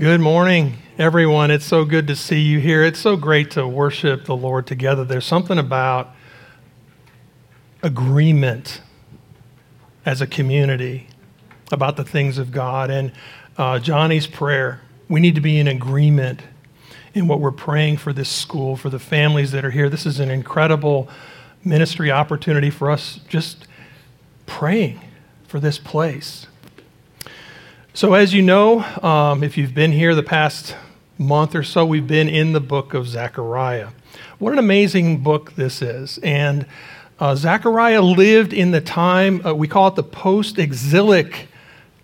Good morning, everyone. It's so good to see you here. It's so great to worship the Lord together. There's something about agreement as a community about the things of God. And uh, Johnny's prayer, we need to be in agreement in what we're praying for this school, for the families that are here. This is an incredible ministry opportunity for us just praying for this place. So, as you know, um, if you've been here the past month or so, we've been in the book of Zechariah. What an amazing book this is. And uh, Zechariah lived in the time, uh, we call it the post exilic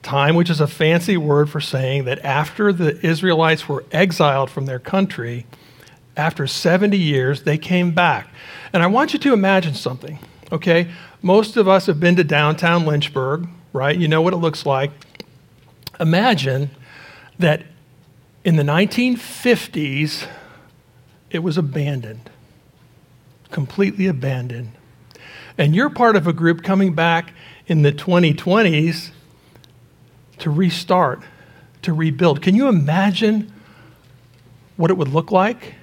time, which is a fancy word for saying that after the Israelites were exiled from their country, after 70 years, they came back. And I want you to imagine something, okay? Most of us have been to downtown Lynchburg, right? You know what it looks like. Imagine that in the 1950s, it was abandoned, completely abandoned. And you're part of a group coming back in the 2020s to restart, to rebuild. Can you imagine what it would look like?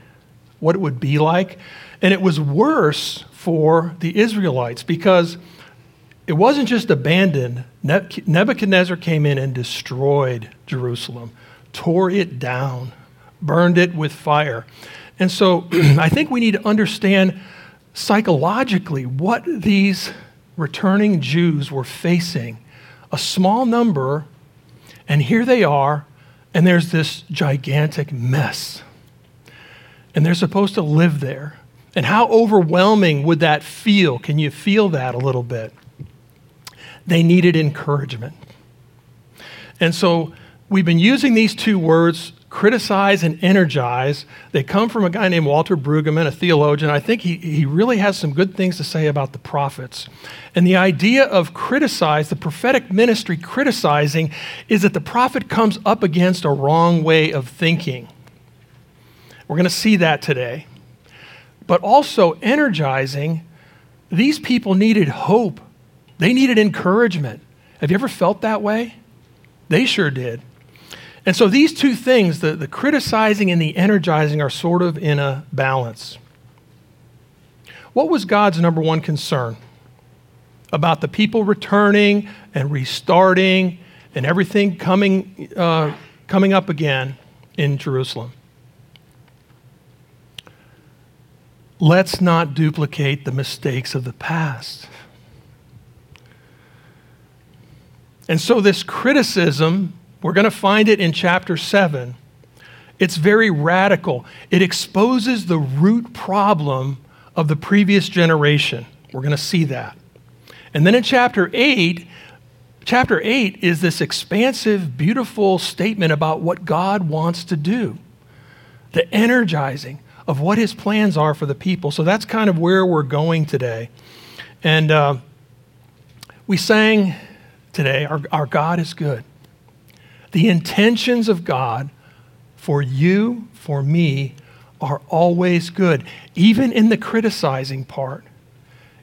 What it would be like? And it was worse for the Israelites because it wasn't just abandoned. Nebuchadnezzar came in and destroyed Jerusalem, tore it down, burned it with fire. And so I think we need to understand psychologically what these returning Jews were facing. A small number, and here they are, and there's this gigantic mess. And they're supposed to live there. And how overwhelming would that feel? Can you feel that a little bit? They needed encouragement. And so we've been using these two words criticize and energize. They come from a guy named Walter Brueggemann, a theologian. I think he, he really has some good things to say about the prophets. And the idea of criticize, the prophetic ministry criticizing, is that the prophet comes up against a wrong way of thinking. We're going to see that today. But also energizing, these people needed hope, they needed encouragement. Have you ever felt that way? They sure did. And so these two things, the, the criticizing and the energizing, are sort of in a balance. What was God's number one concern? About the people returning and restarting and everything coming, uh, coming up again in Jerusalem. Let's not duplicate the mistakes of the past. And so, this criticism we're going to find it in chapter 7. It's very radical. It exposes the root problem of the previous generation. We're going to see that. And then in chapter 8, chapter 8 is this expansive, beautiful statement about what God wants to do, the energizing of what his plans are for the people. So that's kind of where we're going today. And uh, we sang today, our, our God is good. The intentions of God for you, for me, are always good, even in the criticizing part.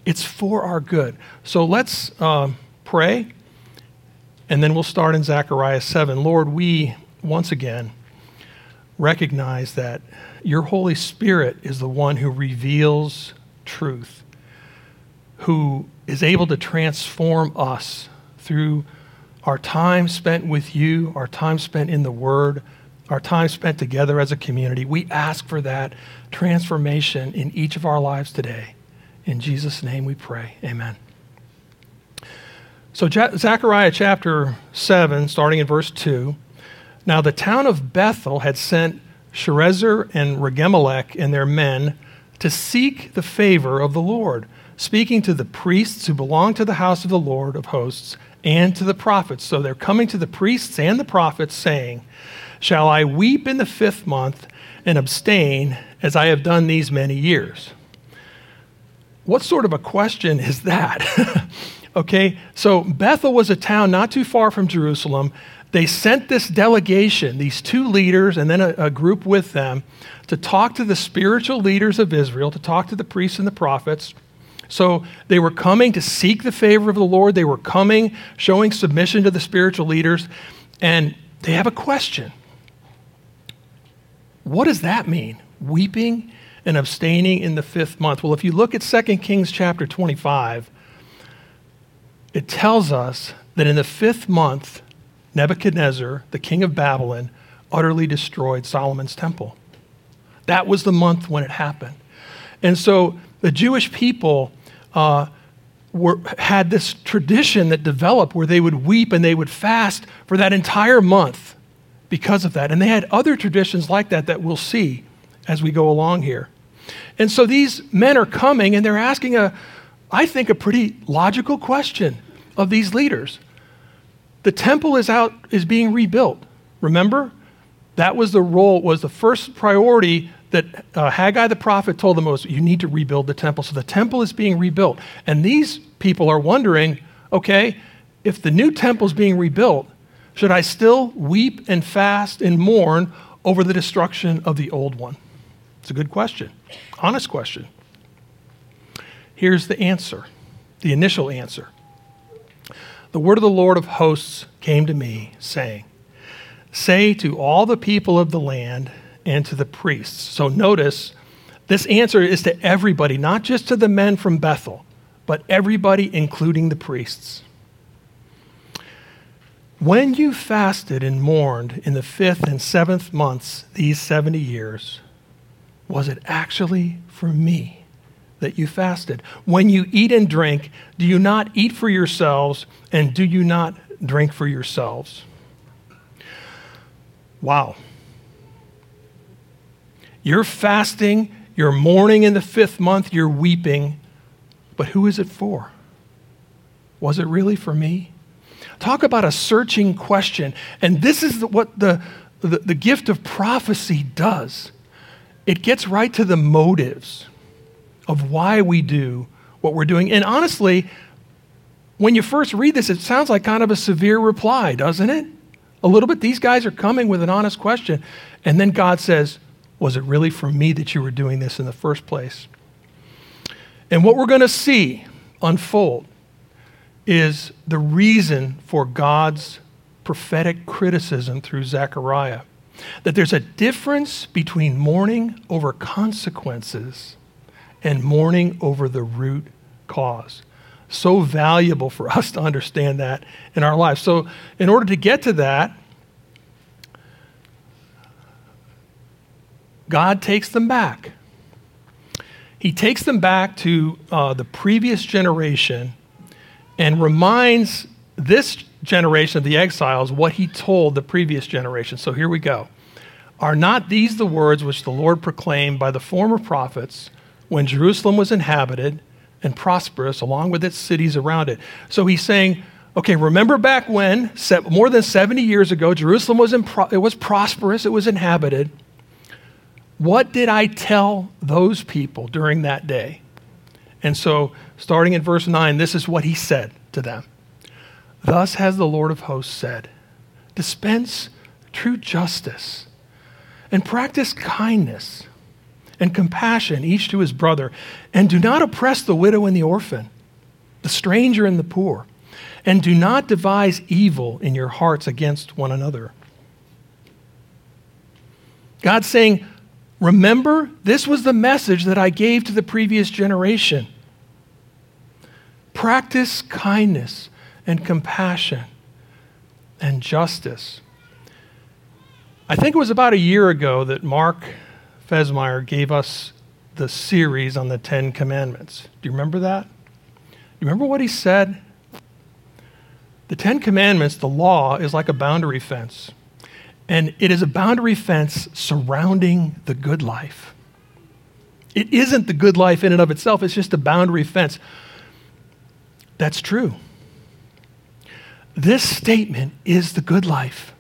It's for our good. So let's um, pray, and then we'll start in Zechariah 7. Lord, we once again recognize that your Holy Spirit is the one who reveals truth, who is able to transform us through our time spent with you, our time spent in the Word, our time spent together as a community, we ask for that transformation in each of our lives today. In Jesus' name we pray. Amen. So, Zechariah chapter 7, starting in verse 2. Now, the town of Bethel had sent Sharezer and Regemmelech and their men to seek the favor of the Lord, speaking to the priests who belonged to the house of the Lord of hosts and to the prophets. So they're coming to the priests and the prophets saying, Shall I weep in the fifth month and abstain as I have done these many years? What sort of a question is that? okay, so Bethel was a town not too far from Jerusalem. They sent this delegation, these two leaders, and then a, a group with them, to talk to the spiritual leaders of Israel, to talk to the priests and the prophets so they were coming to seek the favor of the Lord. They were coming, showing submission to the spiritual leaders. And they have a question. what does that mean? Weeping and abstaining in the fifth month. Well, if you look at 2 Kings chapter 25, it tells us that in the fifth month, Nebuchadnezzar, the king of Babylon, utterly destroyed Solomon's temple. That was the month when it happened. And so the Jewish people uh, were, had this tradition that developed where they would weep and they would fast for that entire month because of that. And they had other traditions like that that we'll see as we go along here. And so these men are coming and they're asking a, I think, a pretty logical question of these leaders. The temple is out, is being rebuilt. Remember? That was the role, was the first priority that uh, Haggai the prophet told them was, you need to rebuild the temple. So the temple is being rebuilt. And these people are wondering, okay, if the new temple is being rebuilt, should I still weep and fast and mourn over the destruction of the old one? It's a good question, honest question. Here's the answer, the initial answer. The word of the Lord of hosts came to me, saying, Say to all the people of the land and to the priests. So notice, this answer is to everybody, not just to the men from Bethel, but everybody, including the priests. When you fasted and mourned in the fifth and seventh months these 70 years, was it actually for me that you fasted? When you eat and drink, do you not eat for yourselves, and do you not drink for yourselves? Wow. You're fasting, you're mourning in the fifth month, you're weeping, but who is it for? Was it really for me? Talk about a searching question. And this is what the, the, the gift of prophecy does it gets right to the motives of why we do what we're doing. And honestly, when you first read this, it sounds like kind of a severe reply, doesn't it? A little bit. These guys are coming with an honest question. And then God says, Was it really for me that you were doing this in the first place? And what we're going to see unfold is the reason for God's prophetic criticism through Zechariah. That there's a difference between mourning over consequences and mourning over the root cause. So valuable for us to understand that in our lives. So, in order to get to that, God takes them back. He takes them back to uh, the previous generation and reminds this generation of the exiles what he told the previous generation. So here we go. Are not these the words which the Lord proclaimed by the former prophets when Jerusalem was inhabited and prosperous, along with its cities around it? So he's saying, okay, remember back when, more than 70 years ago, Jerusalem was, pro- it was prosperous, it was inhabited. What did I tell those people during that day? And so, starting in verse 9, this is what he said to them. Thus has the Lord of hosts said Dispense true justice and practice kindness and compassion each to his brother, and do not oppress the widow and the orphan, the stranger and the poor, and do not devise evil in your hearts against one another. God's saying, Remember, this was the message that I gave to the previous generation. Practice kindness and compassion and justice. I think it was about a year ago that Mark Fesmeyer gave us the series on the Ten Commandments. Do you remember that? Do you remember what he said? The Ten Commandments, the law, is like a boundary fence. And it is a boundary fence surrounding the good life. It isn't the good life in and of itself, it's just a boundary fence. That's true. This statement is the good life.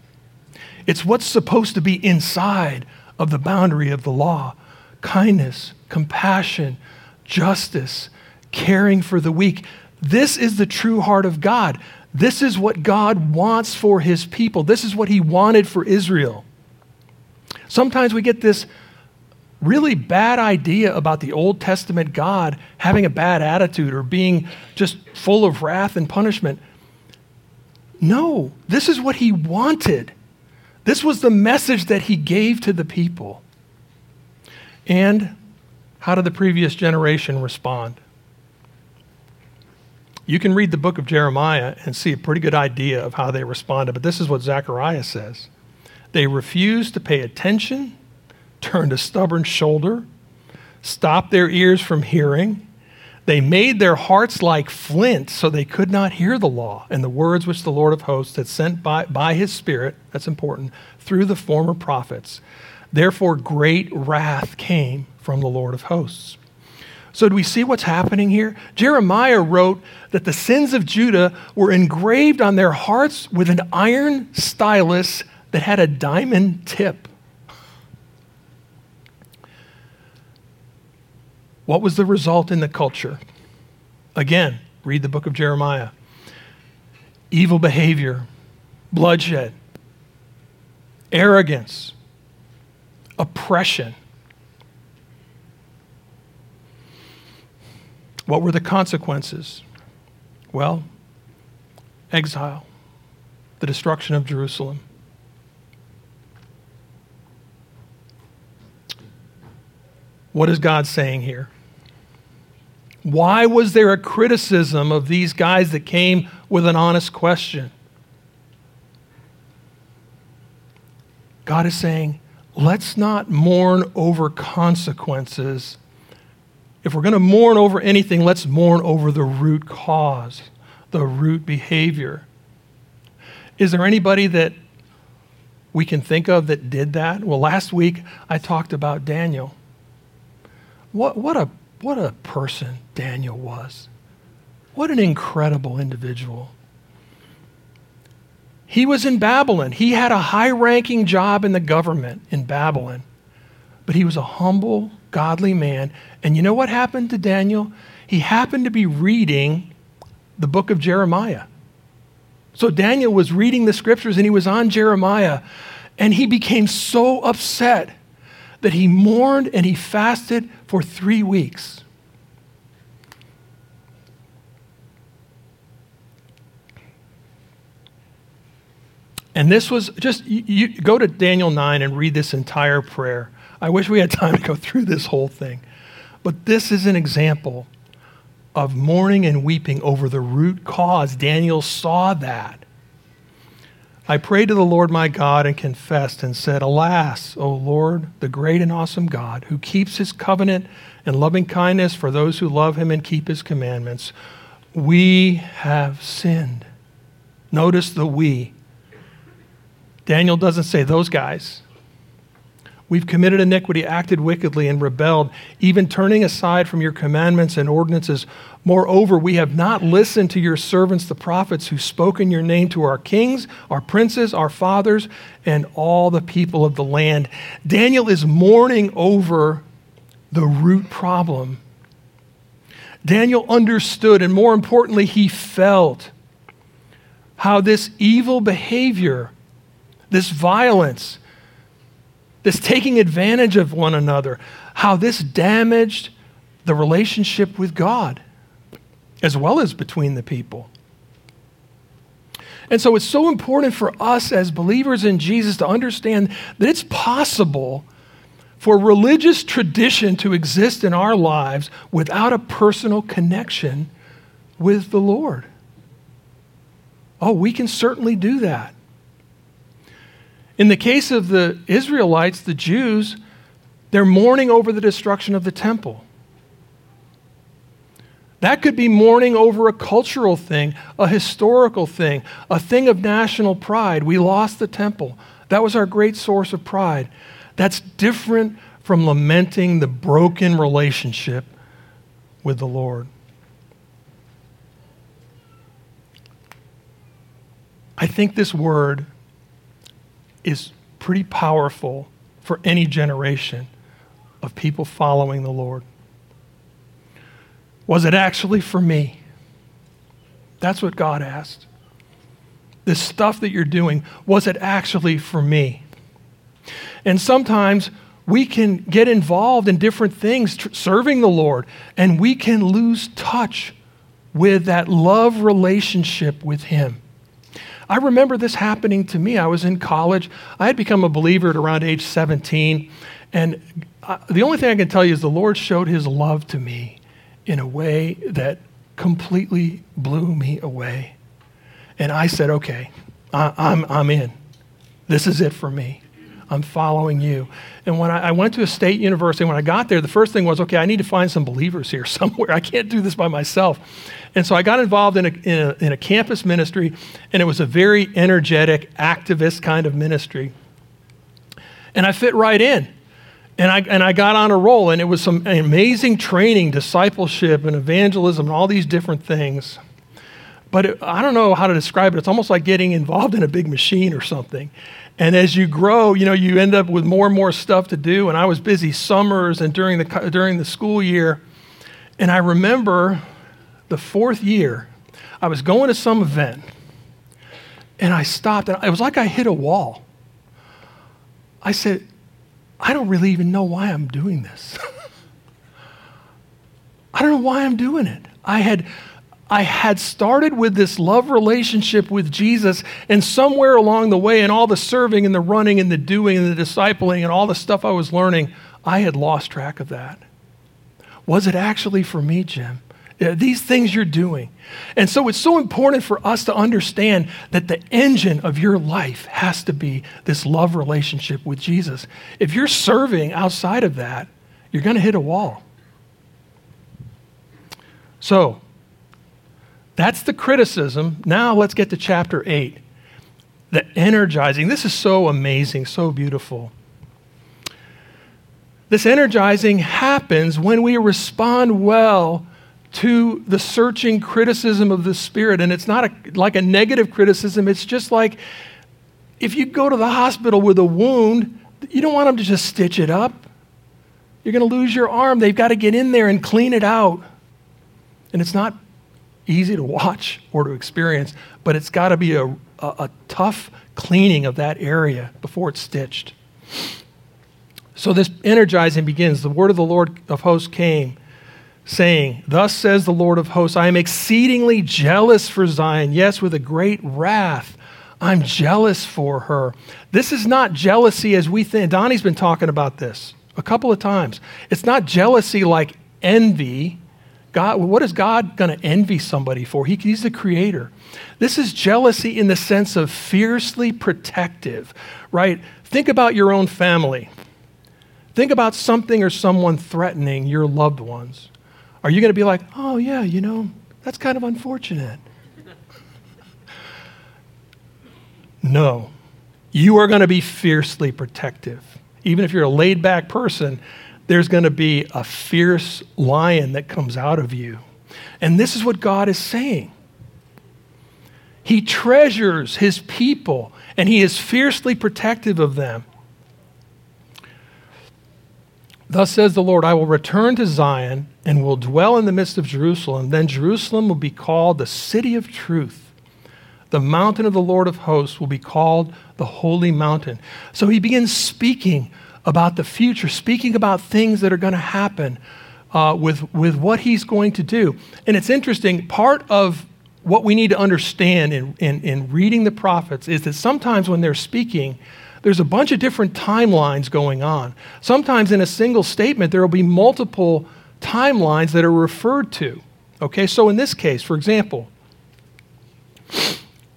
It's what's supposed to be inside of the boundary of the law kindness, compassion, justice, caring for the weak. This is the true heart of God. This is what God wants for his people. This is what he wanted for Israel. Sometimes we get this really bad idea about the Old Testament God having a bad attitude or being just full of wrath and punishment. No, this is what he wanted. This was the message that he gave to the people. And how did the previous generation respond? You can read the book of Jeremiah and see a pretty good idea of how they responded, but this is what Zechariah says. They refused to pay attention, turned a stubborn shoulder, stopped their ears from hearing. They made their hearts like flint so they could not hear the law and the words which the Lord of hosts had sent by, by his Spirit, that's important, through the former prophets. Therefore, great wrath came from the Lord of hosts. So, do we see what's happening here? Jeremiah wrote that the sins of Judah were engraved on their hearts with an iron stylus that had a diamond tip. What was the result in the culture? Again, read the book of Jeremiah. Evil behavior, bloodshed, arrogance, oppression. What were the consequences? Well, exile, the destruction of Jerusalem. What is God saying here? Why was there a criticism of these guys that came with an honest question? God is saying, let's not mourn over consequences. If we're going to mourn over anything, let's mourn over the root cause, the root behavior. Is there anybody that we can think of that did that? Well, last week I talked about Daniel. What, what, a, what a person Daniel was. What an incredible individual. He was in Babylon. He had a high ranking job in the government in Babylon. But he was a humble, godly man. And you know what happened to Daniel? He happened to be reading the book of Jeremiah. So Daniel was reading the scriptures and he was on Jeremiah. And he became so upset that he mourned and he fasted for three weeks. And this was just, you, you, go to Daniel 9 and read this entire prayer. I wish we had time to go through this whole thing. But this is an example of mourning and weeping over the root cause. Daniel saw that. I prayed to the Lord my God and confessed and said, Alas, O Lord, the great and awesome God, who keeps his covenant and loving kindness for those who love him and keep his commandments, we have sinned. Notice the we. Daniel doesn't say those guys. We've committed iniquity, acted wickedly, and rebelled, even turning aside from your commandments and ordinances. Moreover, we have not listened to your servants, the prophets, who spoke in your name to our kings, our princes, our fathers, and all the people of the land. Daniel is mourning over the root problem. Daniel understood, and more importantly, he felt how this evil behavior, this violence, this taking advantage of one another, how this damaged the relationship with God as well as between the people. And so it's so important for us as believers in Jesus to understand that it's possible for religious tradition to exist in our lives without a personal connection with the Lord. Oh, we can certainly do that. In the case of the Israelites, the Jews, they're mourning over the destruction of the temple. That could be mourning over a cultural thing, a historical thing, a thing of national pride. We lost the temple. That was our great source of pride. That's different from lamenting the broken relationship with the Lord. I think this word is pretty powerful for any generation of people following the Lord. Was it actually for me? That's what God asked. This stuff that you're doing, was it actually for me? And sometimes we can get involved in different things, tr- serving the Lord, and we can lose touch with that love relationship with Him. I remember this happening to me. I was in college. I had become a believer at around age 17, And I, the only thing I can tell you is the Lord showed his love to me in a way that completely blew me away. And I said, okay, I, I'm, I'm in. This is it for me. I'm following you. And when I, I, went to a state university, when I got there, the first thing was, okay, I need to find some believers here somewhere. I can't do this by myself. And so I got involved in a, in a, in a campus ministry, and it was a very energetic, activist kind of ministry. And I fit right in. And I, and I got on a roll, and it was some amazing training, discipleship, and evangelism, and all these different things. But it, I don't know how to describe it. It's almost like getting involved in a big machine or something. And as you grow, you know, you end up with more and more stuff to do. And I was busy summers and during the, during the school year. And I remember the fourth year, I was going to some event, and I stopped, and it was like I hit a wall. I said, I don't really even know why I'm doing this. I don't know why I'm doing it. I had I had started with this love relationship with Jesus, and somewhere along the way, and all the serving and the running and the doing and the discipling and all the stuff I was learning, I had lost track of that. Was it actually for me, Jim? These things you're doing. And so it's so important for us to understand that the engine of your life has to be this love relationship with Jesus. If you're serving outside of that, you're going to hit a wall. So, that's the criticism. Now let's get to chapter 8. The energizing. This is so amazing, so beautiful. This energizing happens when we respond well to the searching criticism of the Spirit. And it's not a, like a negative criticism, it's just like if you go to the hospital with a wound, you don't want them to just stitch it up. You're going to lose your arm. They've got to get in there and clean it out. And it's not easy to watch or to experience, but it's got to be a, a, a tough cleaning of that area before it's stitched. So this energizing begins. The word of the Lord of hosts came saying, Thus says the Lord of hosts, I am exceedingly jealous for Zion, yes, with a great wrath. I'm jealous for her. This is not jealousy as we think. Donnie's been talking about this a couple of times. It's not jealousy like envy. God, what is God going to envy somebody for? He, he's the creator. This is jealousy in the sense of fiercely protective, right? Think about your own family. Think about something or someone threatening your loved ones. Are you going to be like, oh, yeah, you know, that's kind of unfortunate? no. You are going to be fiercely protective. Even if you're a laid back person, there's going to be a fierce lion that comes out of you. And this is what God is saying. He treasures his people and he is fiercely protective of them. Thus says the Lord, I will return to Zion and will dwell in the midst of Jerusalem. Then Jerusalem will be called the city of truth. The mountain of the Lord of hosts will be called the holy mountain. So he begins speaking about the future, speaking about things that are going to happen uh, with, with what he's going to do. And it's interesting, part of what we need to understand in, in, in reading the prophets is that sometimes when they're speaking, there's a bunch of different timelines going on. Sometimes in a single statement, there will be multiple timelines that are referred to. Okay, so in this case, for example,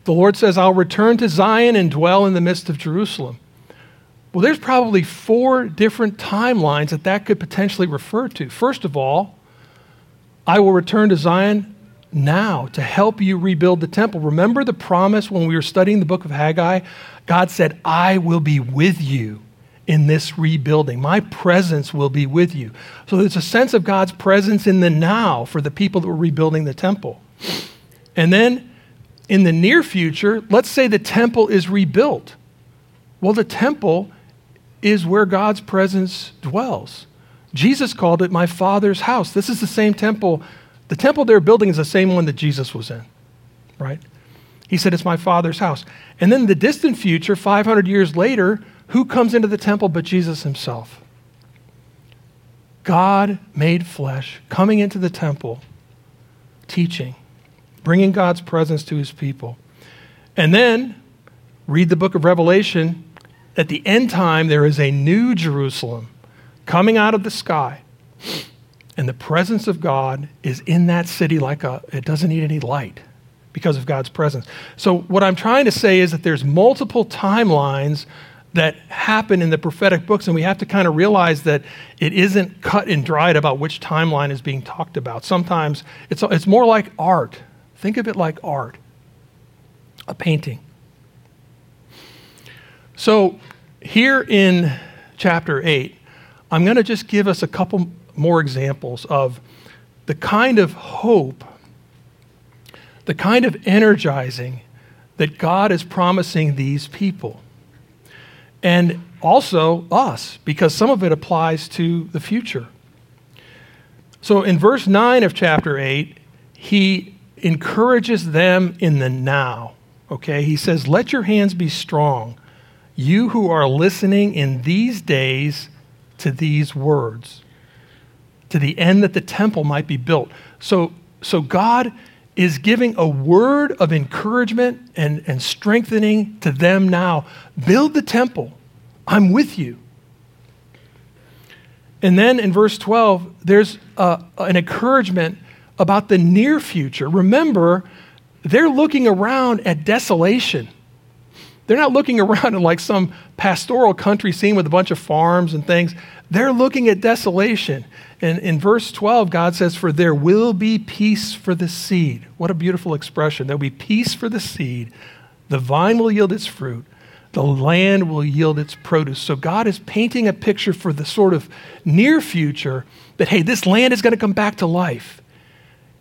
the Lord says, I'll return to Zion and dwell in the midst of Jerusalem. Well, there's probably four different timelines that that could potentially refer to. First of all, I will return to Zion now to help you rebuild the temple. Remember the promise when we were studying the book of Haggai? God said, I will be with you in this rebuilding. My presence will be with you. So there's a sense of God's presence in the now for the people that were rebuilding the temple. And then in the near future, let's say the temple is rebuilt. Well, the temple is where God's presence dwells. Jesus called it my Father's house. This is the same temple. The temple they're building is the same one that Jesus was in, right? He said, It's my Father's house. And then the distant future, 500 years later, who comes into the temple but Jesus himself? God made flesh, coming into the temple, teaching, bringing God's presence to his people. And then read the book of Revelation. At the end time, there is a new Jerusalem, coming out of the sky. And the presence of God is in that city like a, it doesn't need any light because of God's presence. So, what I'm trying to say is that there's multiple timelines that happen in the prophetic books, and we have to kind of realize that it isn't cut and dried about which timeline is being talked about. Sometimes it's, it's more like art. Think of it like art, a painting. So, here in chapter 8, I'm going to just give us a couple more examples of the kind of hope, the kind of energizing that God is promising these people. And also us, because some of it applies to the future. So in verse 9 of chapter 8, he encourages them in the now. Okay? He says, Let your hands be strong, you who are listening in these days to these words to the end that the temple might be built. So, so God is giving a word of encouragement and, and strengthening to them now. Build the temple. I'm with you. And then in verse 12, there's a, an encouragement about the near future. Remember, they're looking around at desolation. They're not looking around at like some pastoral country scene with a bunch of farms and things. They're looking at desolation. And in verse 12, God says, For there will be peace for the seed. What a beautiful expression. There'll be peace for the seed. The vine will yield its fruit. The land will yield its produce. So God is painting a picture for the sort of near future that, hey, this land is going to come back to life.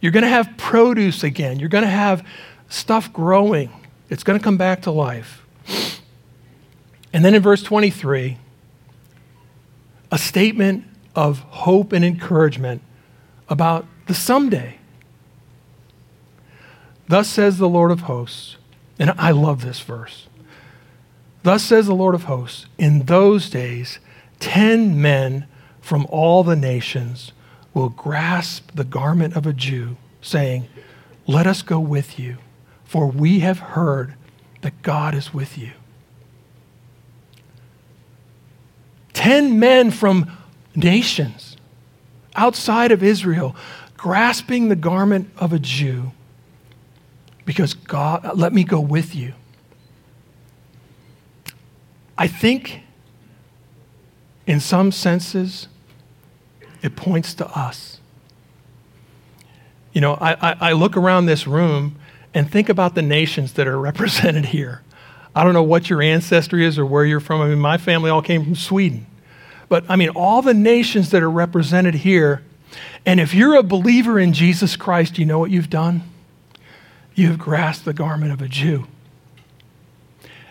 You're going to have produce again. You're going to have stuff growing. It's going to come back to life. And then in verse 23, a statement of hope and encouragement about the someday. Thus says the Lord of hosts, and I love this verse. Thus says the Lord of hosts, in those days, ten men from all the nations will grasp the garment of a Jew, saying, Let us go with you, for we have heard that God is with you. Ten men from nations outside of Israel grasping the garment of a Jew because God, let me go with you. I think in some senses, it points to us. You know, I, I, I, look around this room and think about the nations that are represented here. I don't know what your ancestry is or where you're from. I mean, my family all came from Sweden. But I mean, all the nations that are represented here. And if you're a believer in Jesus Christ, you know what you've done? You have grasped the garment of a Jew.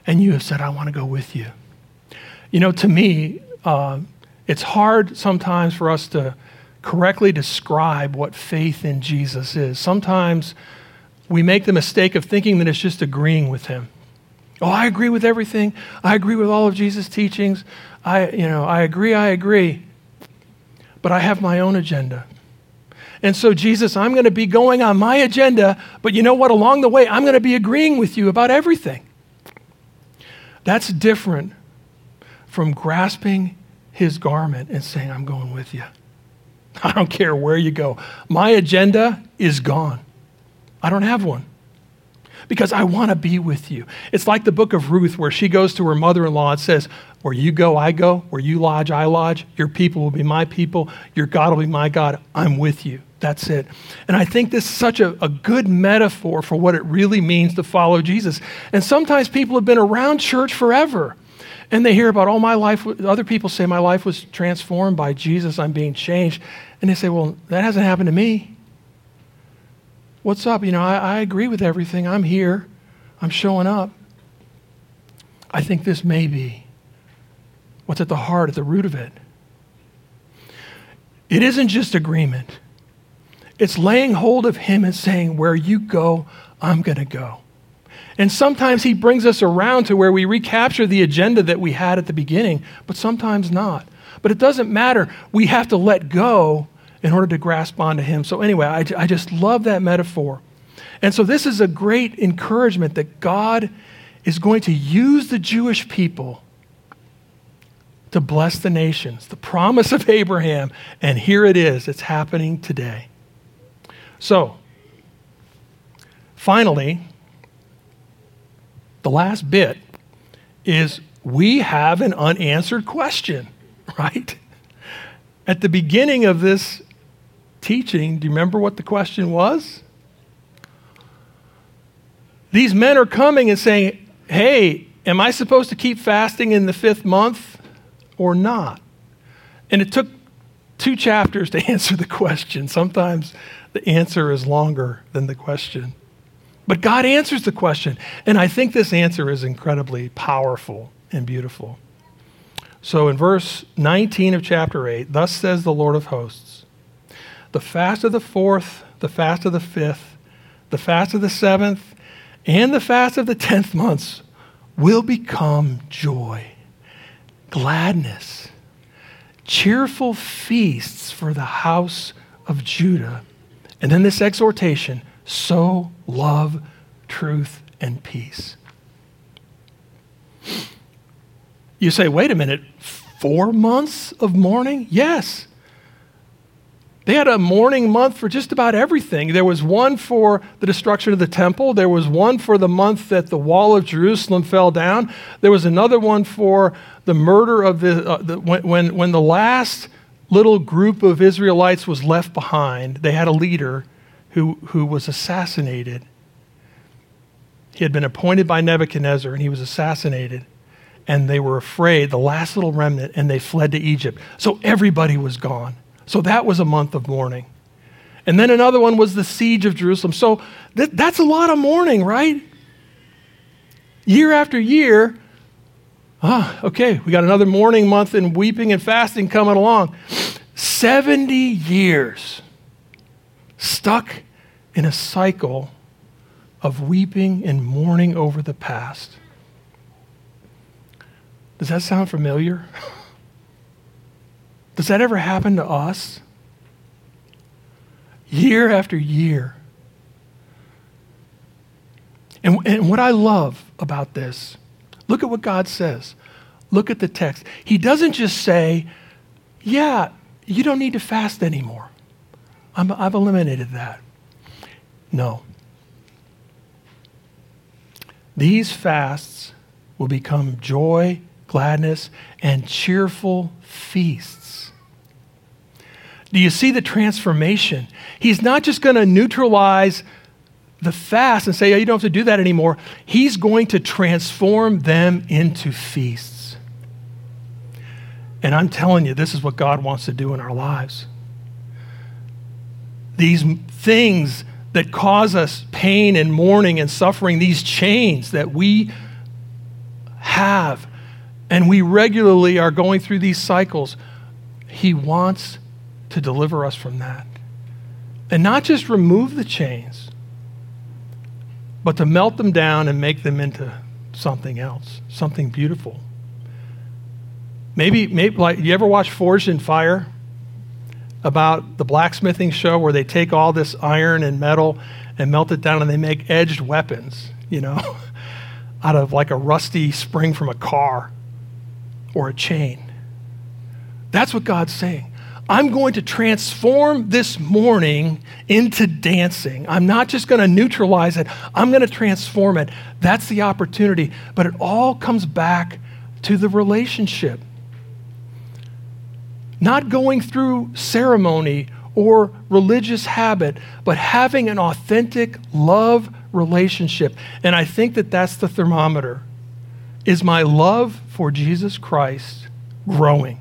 And you have said, I want to go with you. You know, to me, uh, it's hard sometimes for us to correctly describe what faith in Jesus is. Sometimes we make the mistake of thinking that it's just agreeing with him. Oh, I agree with everything. I agree with all of Jesus' teachings. I, you know, I agree, I agree. But I have my own agenda. And so, Jesus, I'm going to be going on my agenda, but you know what? Along the way, I'm going to be agreeing with you about everything. That's different from grasping his garment and saying, I'm going with you. I don't care where you go. My agenda is gone. I don't have one because I want to be with you. It's like the book of Ruth where she goes to her mother in law and says, Where you go, I go. Where you lodge, I lodge. Your people will be my people. Your God will be my God. I'm with you. That's it. And I think this is such a, a good metaphor for what it really means to follow Jesus. And sometimes people have been around church forever and they hear about, oh, my life, other people say my life was transformed by Jesus, I'm being changed. And they say, well, that hasn't happened to me. What's up? You know, I, I agree with everything. I'm here. I'm showing up. I think this may be what's at the heart, at the root of it. It isn't just agreement, it's laying hold of Him and saying, Where you go, I'm going to go. And sometimes He brings us around to where we recapture the agenda that we had at the beginning, but sometimes not. But it doesn't matter. We have to let go in order to grasp onto Him. So, anyway, I, I just love that metaphor. And so, this is a great encouragement that God is going to use the Jewish people to bless the nations, the promise of Abraham, and here it is. It's happening today. So, finally, the last bit is we have an unanswered question, right? At the beginning of this teaching, do you remember what the question was? These men are coming and saying, Hey, am I supposed to keep fasting in the fifth month or not? And it took two chapters to answer the question. Sometimes the answer is longer than the question. But God answers the question. And I think this answer is incredibly powerful and beautiful. So in verse 19 of chapter 8, thus says the Lord of hosts the fast of the fourth, the fast of the fifth, the fast of the seventh, and the fast of the tenth months will become joy, gladness, cheerful feasts for the house of Judah. And then this exhortation sow love, truth, and peace. You say, wait a minute, four months of mourning? Yes. They had a mourning month for just about everything. There was one for the destruction of the temple. There was one for the month that the wall of Jerusalem fell down. There was another one for the murder of the, uh, the when, when, when the last little group of Israelites was left behind. They had a leader who, who was assassinated. He had been appointed by Nebuchadnezzar and he was assassinated and they were afraid, the last little remnant, and they fled to Egypt. So everybody was gone. So that was a month of mourning. And then another one was the siege of Jerusalem. So th- that's a lot of mourning, right? Year after year, ah, okay, we got another mourning month and weeping and fasting coming along. 70 years stuck in a cycle of weeping and mourning over the past. Does that sound familiar? Does that ever happen to us? Year after year. And, and what I love about this, look at what God says. Look at the text. He doesn't just say, yeah, you don't need to fast anymore. i have eliminated that. No. These fasts will become joy gladness, and cheerful feasts. Do you see the transformation? He's not just going to neutralize the fast and say, oh, you don't have to do that anymore. He's going to transform them into feasts. And I'm telling you, this is what God wants to do in our lives. These things that cause us pain and mourning and suffering, these chains that we have and we regularly are going through these cycles. He wants to deliver us from that. And not just remove the chains, but to melt them down and make them into something else, something beautiful. Maybe, maybe like, you ever watch Forged in Fire? About the blacksmithing show where they take all this iron and metal and melt it down and they make edged weapons, you know, out of like a rusty spring from a car or a chain. That's what God's saying. I'm going to transform this mourning into dancing. I'm not just going to neutralize it, I'm going to transform it. That's the opportunity. But it all comes back to the relationship. Not going through ceremony or religious habit, but having an authentic love relationship. And I think that that's the thermometer. Is my love for Jesus Christ growing?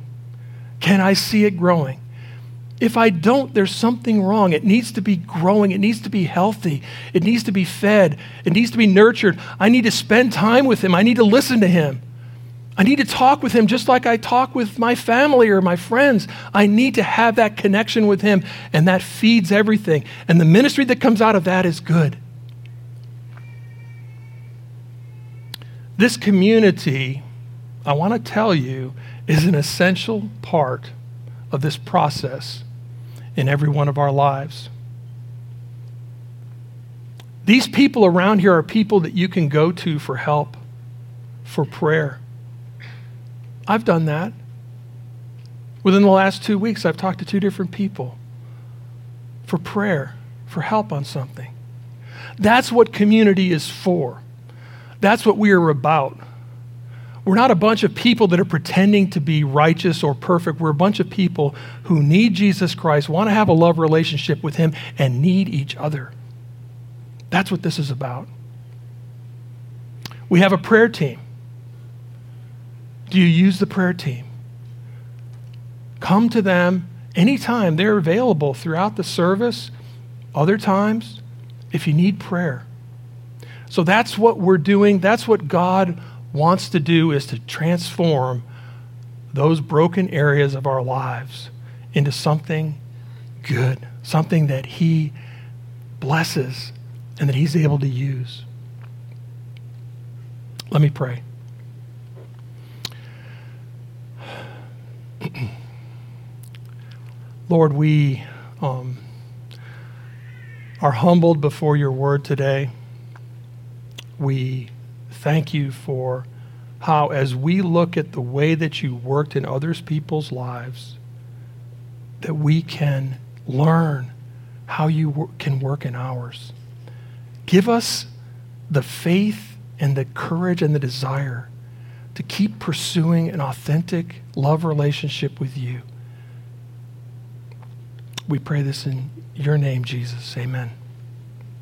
Can I see it growing? If I don't, there's something wrong. It needs to be growing. It needs to be healthy. It needs to be fed. It needs to be nurtured. I need to spend time with Him. I need to listen to Him. I need to talk with Him just like I talk with my family or my friends. I need to have that connection with Him, and that feeds everything. And the ministry that comes out of that is good. This community, I want to tell you, is an essential part of this process in every one of our lives. These people around here are people that you can go to for help, for prayer. I've done that. Within the last two weeks, I've talked to two different people for prayer, for help on something. That's what community is for. That's what we are about. We're not a bunch of people that are pretending to be righteous or perfect. We're a bunch of people who need Jesus Christ, want to have a love relationship with Him, and need each other. That's what this is about. We have a prayer team. Do you use the prayer team? Come to them anytime. They're available throughout the service, other times, if you need prayer. So that's what we're doing. That's what God wants to do is to transform those broken areas of our lives into something good, something that He blesses and that He's able to use. Let me pray. Lord, we um, are humbled before your word today. We thank you for how, as we look at the way that you worked in others people's lives, that we can learn how you can work in ours. Give us the faith and the courage and the desire to keep pursuing an authentic love relationship with you. We pray this in your name, Jesus. Amen.